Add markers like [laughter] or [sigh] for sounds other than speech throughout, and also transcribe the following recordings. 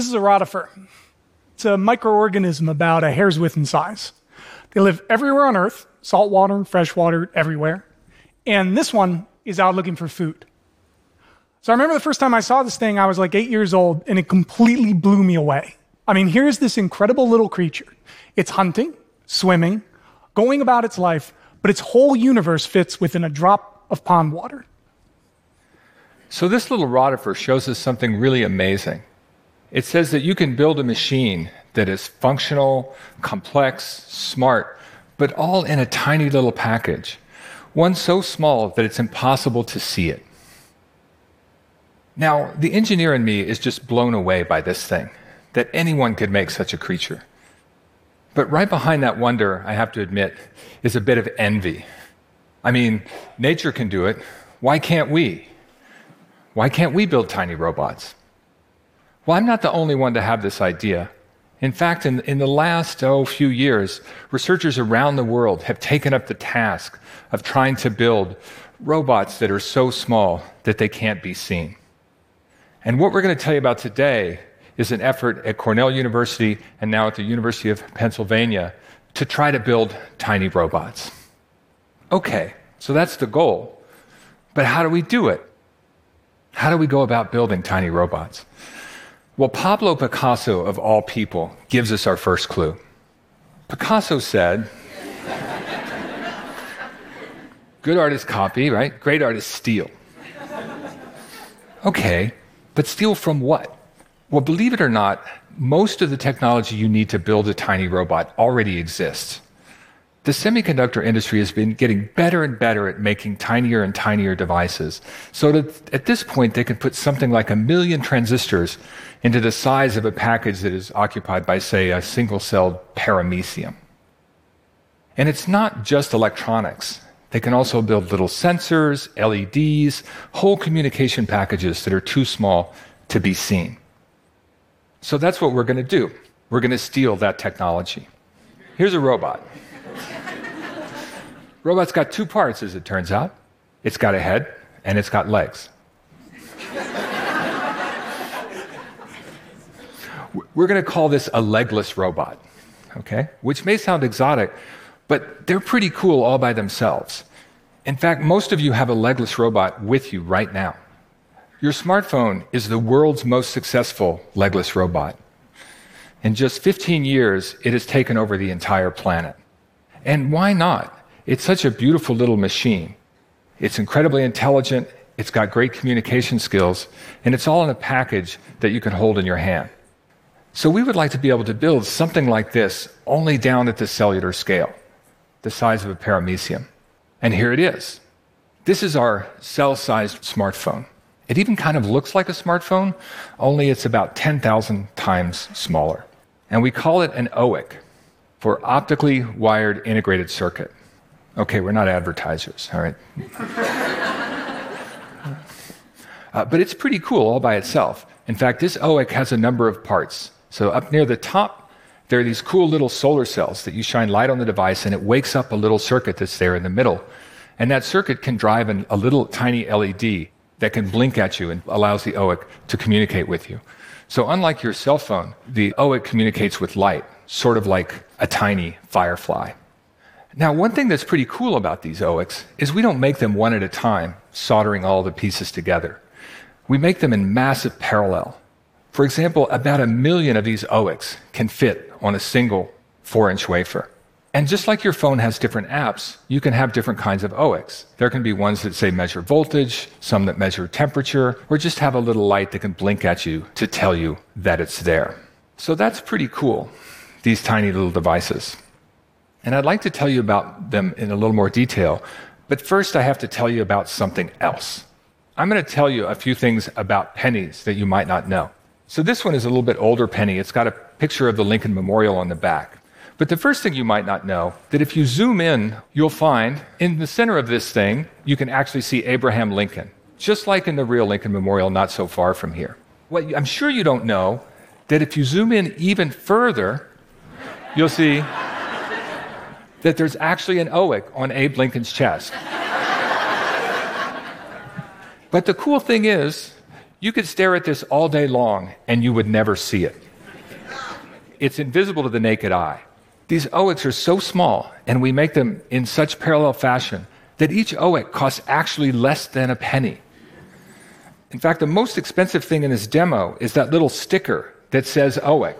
This is a rotifer. It's a microorganism about a hair's width in size. They live everywhere on Earth, saltwater, and freshwater, everywhere. And this one is out looking for food. So I remember the first time I saw this thing, I was like eight years old, and it completely blew me away. I mean, here's this incredible little creature. It's hunting, swimming, going about its life, but its whole universe fits within a drop of pond water. So, this little rotifer shows us something really amazing. It says that you can build a machine that is functional, complex, smart, but all in a tiny little package. One so small that it's impossible to see it. Now, the engineer in me is just blown away by this thing, that anyone could make such a creature. But right behind that wonder, I have to admit, is a bit of envy. I mean, nature can do it. Why can't we? Why can't we build tiny robots? Well, I'm not the only one to have this idea. In fact, in, in the last oh, few years, researchers around the world have taken up the task of trying to build robots that are so small that they can't be seen. And what we're going to tell you about today is an effort at Cornell University and now at the University of Pennsylvania to try to build tiny robots. Okay, so that's the goal. But how do we do it? How do we go about building tiny robots? Well, Pablo Picasso, of all people, gives us our first clue. Picasso said, Good artists copy, right? Great artists steal. Okay, but steal from what? Well, believe it or not, most of the technology you need to build a tiny robot already exists the semiconductor industry has been getting better and better at making tinier and tinier devices. So that at this point, they can put something like a million transistors into the size of a package that is occupied by, say, a single celled paramecium. And it's not just electronics. They can also build little sensors, LEDs, whole communication packages that are too small to be seen. So that's what we're going to do. We're going to steal that technology. Here's a robot. Robot's got two parts, as it turns out it's got a head and it's got legs. We're going to call this a legless robot, okay? Which may sound exotic, but they're pretty cool all by themselves. In fact, most of you have a legless robot with you right now. Your smartphone is the world's most successful legless robot. In just 15 years, it has taken over the entire planet. And why not? It's such a beautiful little machine. It's incredibly intelligent, it's got great communication skills, and it's all in a package that you can hold in your hand. So we would like to be able to build something like this only down at the cellular scale, the size of a paramecium. And here it is. This is our cell sized smartphone. It even kind of looks like a smartphone, only it's about 10,000 times smaller. And we call it an OIC for optically wired integrated circuit. Okay, we're not advertisers, all right? uh, but it's pretty cool all by itself. In fact, this OIC has a number of parts. So, up near the top, there are these cool little solar cells that you shine light on the device, and it wakes up a little circuit that's there in the middle. And that circuit can drive an, a little tiny LED that can blink at you and allows the OIC to communicate with you. So, unlike your cell phone, the OIC communicates with light, sort of like a tiny firefly. Now, one thing that's pretty cool about these OICs is we don't make them one at a time, soldering all the pieces together. We make them in massive parallel. For example, about a million of these OICs can fit on a single four inch wafer. And just like your phone has different apps, you can have different kinds of OICs. There can be ones that say measure voltage, some that measure temperature, or just have a little light that can blink at you to tell you that it's there. So that's pretty cool, these tiny little devices. And I'd like to tell you about them in a little more detail. But first, I have to tell you about something else. I'm going to tell you a few things about pennies that you might not know. So, this one is a little bit older penny. It's got a picture of the Lincoln Memorial on the back. But the first thing you might not know that if you zoom in, you'll find in the center of this thing, you can actually see Abraham Lincoln, just like in the real Lincoln Memorial, not so far from here. What I'm sure you don't know that if you zoom in even further, you'll see that there's actually an OIC on Abe Lincoln's chest. but the cool thing is, You could stare at this all day long and you would never see it. It's invisible to the naked eye. These OICs are so small and we make them in such parallel fashion that each OIC costs actually less than a penny. In fact, the most expensive thing in this demo is that little sticker that says OIC.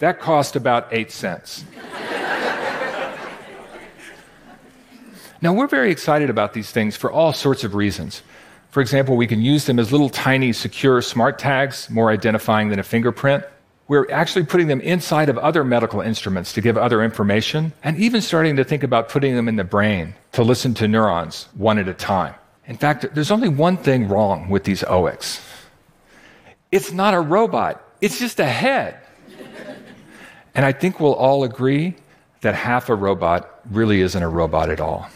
That cost about eight cents. now, we're very excited about these things for all sorts of reasons. For example, we can use them as little tiny secure smart tags, more identifying than a fingerprint. We're actually putting them inside of other medical instruments to give other information, and even starting to think about putting them in the brain to listen to neurons one at a time. In fact, there's only one thing wrong with these OICs it's not a robot, it's just a head. And I think we'll all agree that half a robot really isn't a robot at all.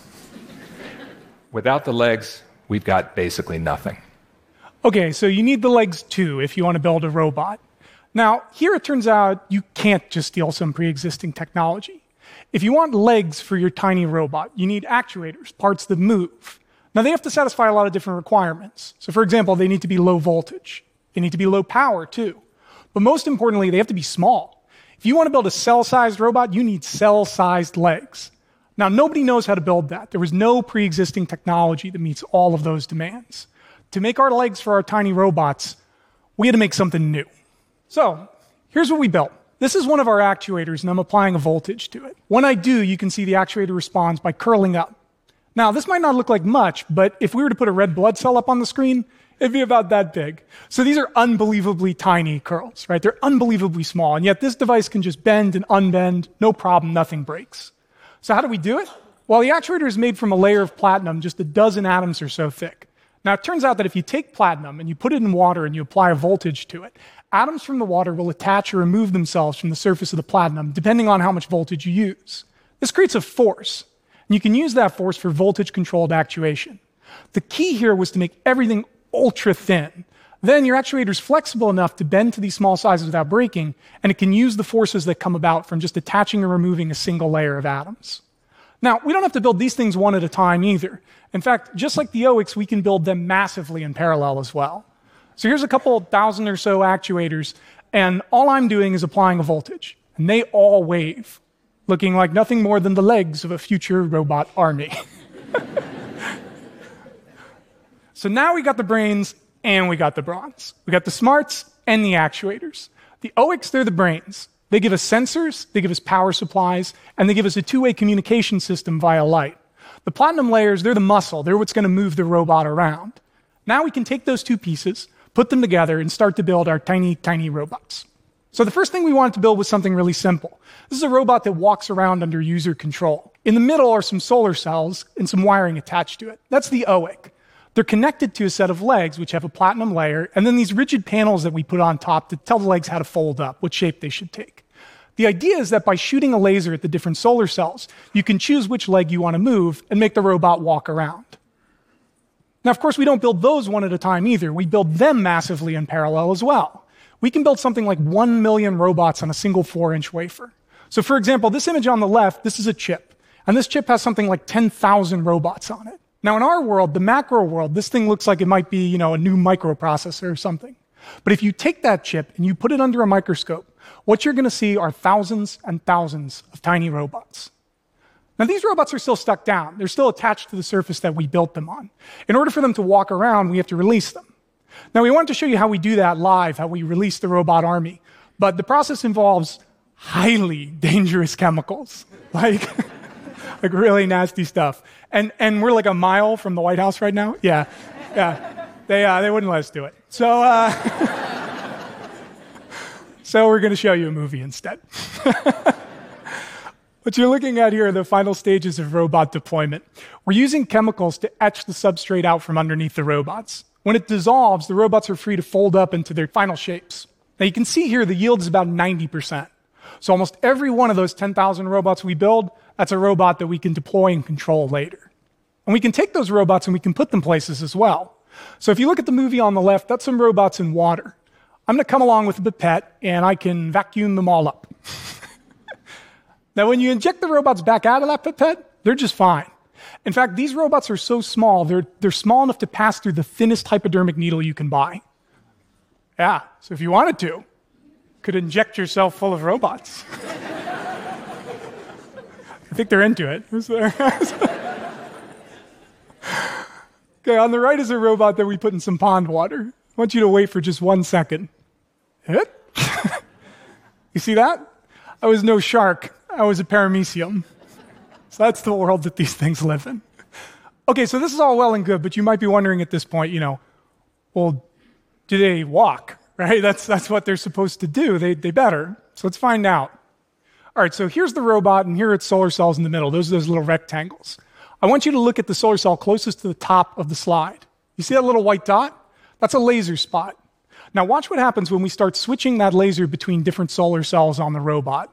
Without the legs, we've got basically nothing. Okay, so you need the legs too if you want to build a robot. Now, here it turns out you can't just steal some pre existing technology. If you want legs for your tiny robot, you need actuators, parts that move. Now, they have to satisfy a lot of different requirements. So, for example, they need to be low voltage, they need to be low power too. But most importantly, they have to be small. If you want to build a cell sized robot, you need cell sized legs. Now, nobody knows how to build that. There was no pre existing technology that meets all of those demands. To make our legs for our tiny robots, we had to make something new. So here's what we built. This is one of our actuators, and I'm applying a voltage to it. When I do, you can see the actuator responds by curling up. Now, this might not look like much, but if we were to put a red blood cell up on the screen, it'd be about that big. So these are unbelievably tiny curls, right? They're unbelievably small, and yet this device can just bend and unbend, no problem, nothing breaks. So how do we do it? Well, the actuator is made from a layer of platinum, just a dozen atoms or so thick. Now, it turns out that if you take platinum and you put it in water and you apply a voltage to it, atoms from the water will attach or remove themselves from the surface of the platinum, depending on how much voltage you use. This creates a force, and you can use that force for voltage controlled actuation. The key here was to make everything ultra thin. Then your actuator is flexible enough to bend to these small sizes without breaking, and it can use the forces that come about from just attaching or removing a single layer of atoms. Now, we don't have to build these things one at a time either. In fact, just like the OICs, we can build them massively in parallel as well. So here's a couple thousand or so actuators, and all I'm doing is applying a voltage. And they all wave, looking like nothing more than the legs of a future robot army. [laughs] so now we got the brains and we got the bronze. We got the smarts and the actuators. The OICs, they're the brains. They give us sensors, they give us power supplies, and they give us a two way communication system via light. The platinum layers, they're the muscle, they're what's going to move the robot around. Now we can take those two pieces, put them together, and start to build our tiny, tiny robots. So the first thing we wanted to build was something really simple. This is a robot that walks around under user control. In the middle are some solar cells and some wiring attached to it. That's the OIC. They're connected to a set of legs, which have a platinum layer, and then these rigid panels that we put on top to tell the legs how to fold up, what shape they should take. The idea is that by shooting a laser at the different solar cells, you can choose which leg you want to move and make the robot walk around. Now, of course, we don't build those one at a time either. We build them massively in parallel as well. We can build something like 1 million robots on a single 4 inch wafer. So, for example, this image on the left, this is a chip. And this chip has something like 10,000 robots on it. Now, in our world, the macro world, this thing looks like it might be, you know, a new microprocessor or something. But if you take that chip and you put it under a microscope, what you're going to see are thousands and thousands of tiny robots. Now, these robots are still stuck down. They're still attached to the surface that we built them on. In order for them to walk around, we have to release them. Now, we wanted to show you how we do that live, how we release the robot army. But the process involves highly [laughs] dangerous chemicals, like, [laughs] like really nasty stuff. And, and we're like a mile from the White House right now. Yeah, yeah. They, uh, they wouldn't let us do it. So, uh, [laughs] so we're going to show you a movie instead. [laughs] What you're looking at here are the final stages of robot deployment. We're using chemicals to etch the substrate out from underneath the robots. When it dissolves, the robots are free to fold up into their final shapes. Now you can see here the yield is about 90%. So almost every one of those 10,000 robots we build, that's a robot that we can deploy and control later. And we can take those robots and we can put them places as well. So if you look at the movie on the left, that's some robots in water. I'm going to come along with a pipette and I can vacuum them all up. [laughs] Now, when you inject the robots back out of that pipette, they're just fine. In fact, these robots are so small, they're, they're small enough to pass through the thinnest hypodermic needle you can buy. Yeah, so if you wanted to, could inject yourself full of robots. [laughs] I think they're into it. okay, on the right is a robot that we put in some pond water. I want you to wait for just one second. Hit? you see that? I was no shark, I was a paramecium. So that's the world that these things live in. Okay, so this is all well and good, but you might be wondering at this point, you know, well, do they walk? Right? That's, that's what they're supposed to do. They, they better. So let's find out. All right, so here's the robot, and here are its solar cells in the middle. Those are those little rectangles. I want you to look at the solar cell closest to the top of the slide. You see that little white dot? That's a laser spot. Now, watch what happens when we start switching that laser between different solar cells on the robot.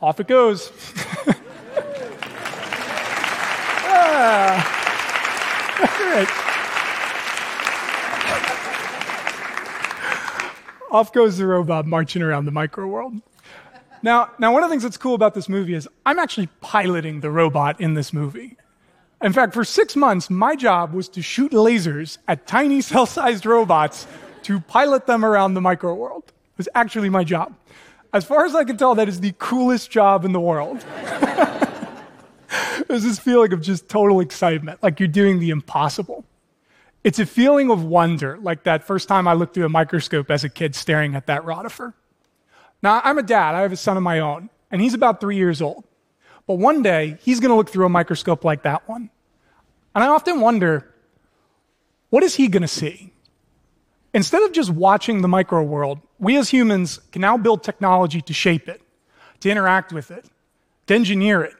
Off it goes. [laughs] ah. All right. Off goes the robot marching around the micro world. Now, now, one of the things that's cool about this movie is I'm actually piloting the robot in this movie. In fact, for six months, my job was to shoot lasers at tiny [laughs] cell sized robots to pilot them around the micro world. It was actually my job. As far as I can tell, that is the coolest job in the world. [laughs] There's this feeling of just total excitement, like you're doing the impossible. It's a feeling of wonder, like that first time I looked through a microscope as a kid staring at that rotifer. Now, I'm a dad, I have a son of my own, and he's about three years old. But one day, he's going to look through a microscope like that one. And I often wonder, what is he going to see? Instead of just watching the micro world, we as humans can now build technology to shape it, to interact with it, to engineer it.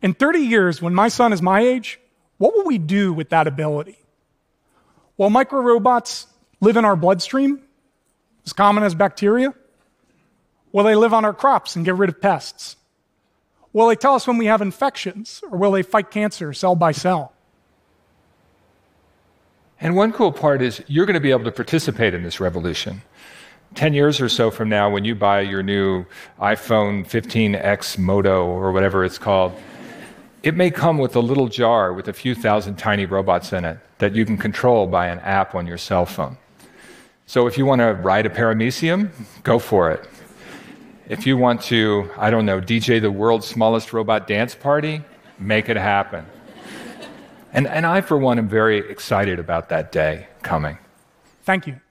In 30 years, when my son is my age, what will we do with that ability? Will micro robots live in our bloodstream, as common as bacteria? Will they live on our crops and get rid of pests? Will they tell us when we have infections, or will they fight cancer cell by cell? And one cool part is you're going to be able to participate in this revolution. 10 years or so from now, when you buy your new iPhone 15X Moto or whatever it's called, it may come with a little jar with a few thousand tiny robots in it that you can control by an app on your cell phone. So if you want to ride a paramecium, go for it. If you want to, I don't know, DJ the world's smallest robot dance party, make it happen. And, and I, for one, am very excited about that day coming. Thank you.